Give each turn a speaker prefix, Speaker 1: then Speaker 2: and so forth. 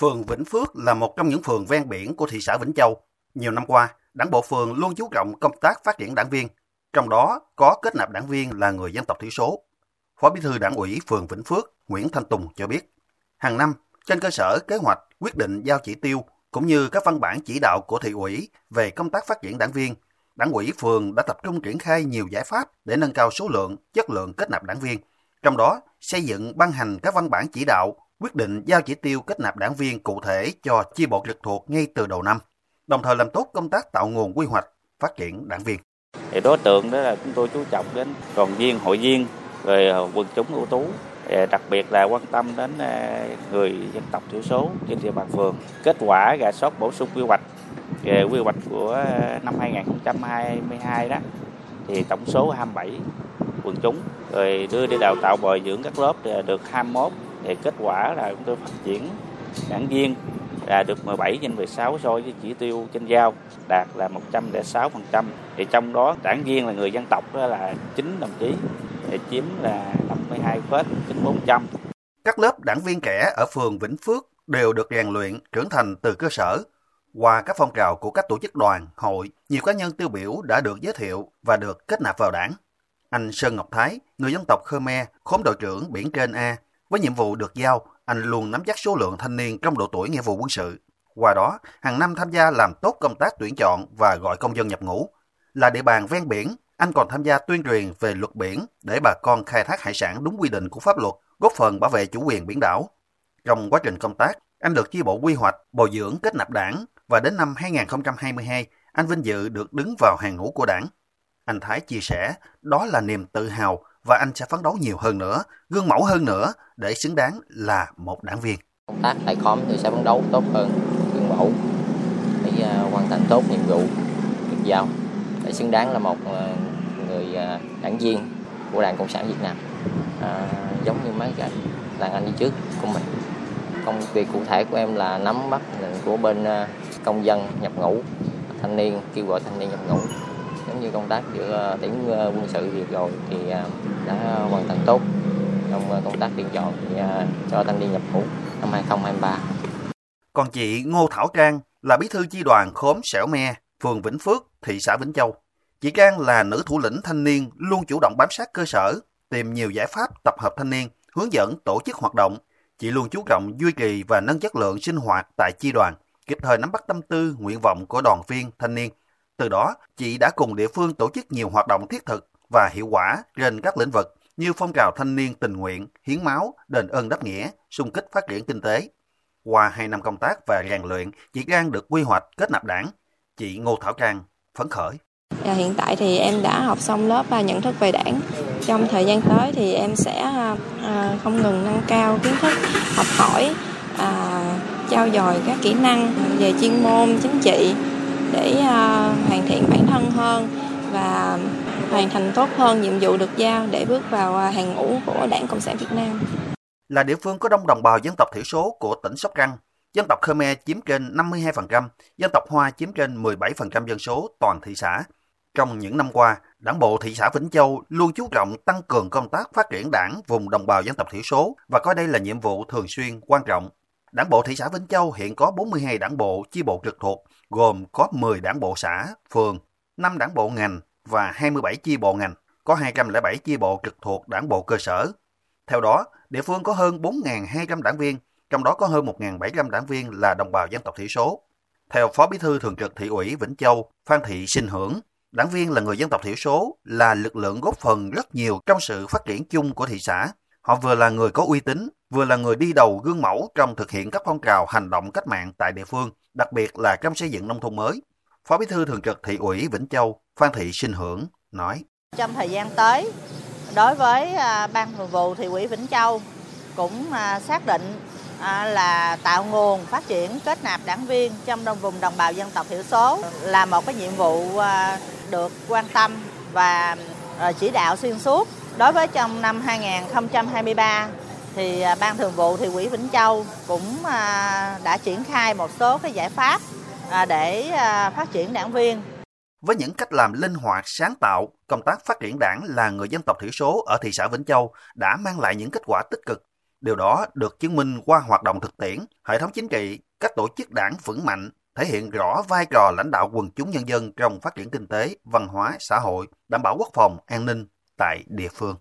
Speaker 1: Phường Vĩnh Phước là một trong những phường ven biển của thị xã Vĩnh Châu. Nhiều năm qua, đảng bộ phường luôn chú trọng công tác phát triển đảng viên, trong đó có kết nạp đảng viên là người dân tộc thiểu số. Phó Bí thư Đảng ủy phường Vĩnh Phước Nguyễn Thanh Tùng cho biết, hàng năm trên cơ sở kế hoạch quyết định giao chỉ tiêu cũng như các văn bản chỉ đạo của thị ủy về công tác phát triển đảng viên, đảng ủy phường đã tập trung triển khai nhiều giải pháp để nâng cao số lượng, chất lượng kết nạp đảng viên. Trong đó, xây dựng ban hành các văn bản chỉ đạo, quyết định giao chỉ tiêu kết nạp đảng viên cụ thể cho chi bộ trực thuộc ngay từ đầu năm, đồng thời làm tốt công tác tạo nguồn quy hoạch, phát triển đảng viên.
Speaker 2: Thì đối tượng đó là chúng tôi chú trọng đến đoàn viên, hội viên, rồi ờ, quần chúng ưu tú ờ, đặc biệt là quan tâm đến ờ, người dân tộc thiểu số trên địa bàn phường. Kết quả rà soát bổ sung quy hoạch về quy hoạch của năm 2022 đó thì tổng số 27 quần chúng rồi đưa đi đào tạo bồi dưỡng các lớp được 21 thì kết quả là chúng tôi phát triển đảng viên là được 17 trên 16 so với chỉ tiêu trên giao đạt là 106%. Thì trong đó đảng viên là người dân tộc đó là 9 đồng chí để chiếm là 52,94%.
Speaker 1: Các lớp đảng viên trẻ ở phường Vĩnh Phước đều được rèn luyện trưởng thành từ cơ sở. Qua các phong trào của các tổ chức đoàn, hội, nhiều cá nhân tiêu biểu đã được giới thiệu và được kết nạp vào đảng. Anh Sơn Ngọc Thái, người dân tộc Khmer, khóm đội trưởng biển trên A, với nhiệm vụ được giao, anh luôn nắm chắc số lượng thanh niên trong độ tuổi nghĩa vụ quân sự. Qua đó, hàng năm tham gia làm tốt công tác tuyển chọn và gọi công dân nhập ngũ. Là địa bàn ven biển, anh còn tham gia tuyên truyền về luật biển để bà con khai thác hải sản đúng quy định của pháp luật, góp phần bảo vệ chủ quyền biển đảo. Trong quá trình công tác, anh được chi bộ quy hoạch, bồi dưỡng kết nạp đảng và đến năm 2022, anh vinh dự được đứng vào hàng ngũ của đảng. Anh Thái chia sẻ, đó là niềm tự hào và anh sẽ phấn đấu nhiều hơn nữa, gương mẫu hơn nữa để xứng đáng là một đảng viên.
Speaker 3: Công tác tại khóm thì sẽ phấn đấu tốt hơn, gương mẫu để à, hoàn thành tốt nhiệm vụ được giao để xứng đáng là một à, người à, đảng viên của Đảng Cộng sản Việt Nam. À, giống như mấy cái đàn anh đi trước của mình. Công việc cụ thể của em là nắm bắt của bên công dân nhập ngũ thanh niên kêu gọi thanh niên nhập ngũ giống như công tác giữa ờ, tuyển ờ, quân sự vừa rồi thì ờ, đã hoàn thành tốt trong công tác tuyển chọn cho thanh niên nhập ngũ năm 2023.
Speaker 1: Còn chị Ngô Thảo Trang là bí thư chi đoàn khóm Sẻo Me, phường Vĩnh Phước, thị xã Vĩnh Châu. Chị Trang là nữ thủ lĩnh thanh niên luôn chủ động bám sát cơ sở, tìm nhiều giải pháp tập hợp thanh niên, hướng dẫn tổ chức hoạt động. Chị luôn chú trọng duy trì và nâng chất lượng sinh hoạt tại chi đoàn, kịp thời nắm bắt tâm tư, nguyện vọng của đoàn viên, thanh niên. Từ đó, chị đã cùng địa phương tổ chức nhiều hoạt động thiết thực và hiệu quả trên các lĩnh vực như phong trào thanh niên tình nguyện, hiến máu, đền ơn đáp nghĩa, xung kích phát triển kinh tế. Qua hai năm công tác và rèn luyện, chị Trang được quy hoạch kết nạp đảng. Chị Ngô Thảo Trang phấn khởi.
Speaker 4: À, hiện tại thì em đã học xong lớp và nhận thức về đảng. Trong thời gian tới thì em sẽ à, à không ngừng nâng cao kiến thức, học hỏi, à, trao dồi các kỹ năng về chuyên môn, chính trị để à, hoàn thiện bản thân hơn và hoàn thành tốt hơn nhiệm vụ được giao để bước vào à, hàng ngũ của Đảng Cộng sản Việt Nam.
Speaker 1: Là địa phương có đông đồng bào dân tộc thiểu số của tỉnh Sóc Trăng, dân tộc Khmer chiếm trên 52%, dân tộc Hoa chiếm trên 17% dân số toàn thị xã. Trong những năm qua, Đảng bộ thị xã Vĩnh Châu luôn chú trọng tăng cường công tác phát triển đảng vùng đồng bào dân tộc thiểu số và coi đây là nhiệm vụ thường xuyên quan trọng. Đảng bộ thị xã Vĩnh Châu hiện có 42 đảng bộ chi bộ trực thuộc, gồm có 10 đảng bộ xã, phường, 5 đảng bộ ngành và 27 chi bộ ngành, có 207 chi bộ trực thuộc đảng bộ cơ sở. Theo đó, địa phương có hơn 4.200 đảng viên, trong đó có hơn 1.700 đảng viên là đồng bào dân tộc thiểu số. Theo Phó Bí thư Thường trực Thị ủy Vĩnh Châu, Phan Thị Sinh Hưởng, Đảng viên là người dân tộc thiểu số là lực lượng góp phần rất nhiều trong sự phát triển chung của thị xã. Họ vừa là người có uy tín, vừa là người đi đầu gương mẫu trong thực hiện các phong trào hành động cách mạng tại địa phương, đặc biệt là trong xây dựng nông thôn mới. Phó Bí thư Thường trực Thị ủy Vĩnh Châu Phan Thị Sinh Hưởng nói.
Speaker 5: Trong thời gian tới, đối với à, Ban Thường vụ Thị ủy Vĩnh Châu cũng à, xác định à, là tạo nguồn phát triển kết nạp đảng viên trong đồng vùng đồng bào dân tộc thiểu số là một cái nhiệm vụ được quan tâm và chỉ đạo xuyên suốt. Đối với trong năm 2023 thì à, Ban Thường vụ thì quỹ Vĩnh Châu cũng à, đã triển khai một số cái giải pháp à, để phát triển đảng viên.
Speaker 1: Với những cách làm linh hoạt, sáng tạo, công tác phát triển đảng là người dân tộc thiểu số ở thị xã Vĩnh Châu đã mang lại những kết quả tích cực. Điều đó được chứng minh qua hoạt động thực tiễn, hệ thống chính trị, các tổ chức đảng vững mạnh, thể hiện rõ vai trò lãnh đạo quần chúng nhân dân trong phát triển kinh tế, văn hóa, xã hội, đảm bảo quốc phòng, an ninh tại địa phương.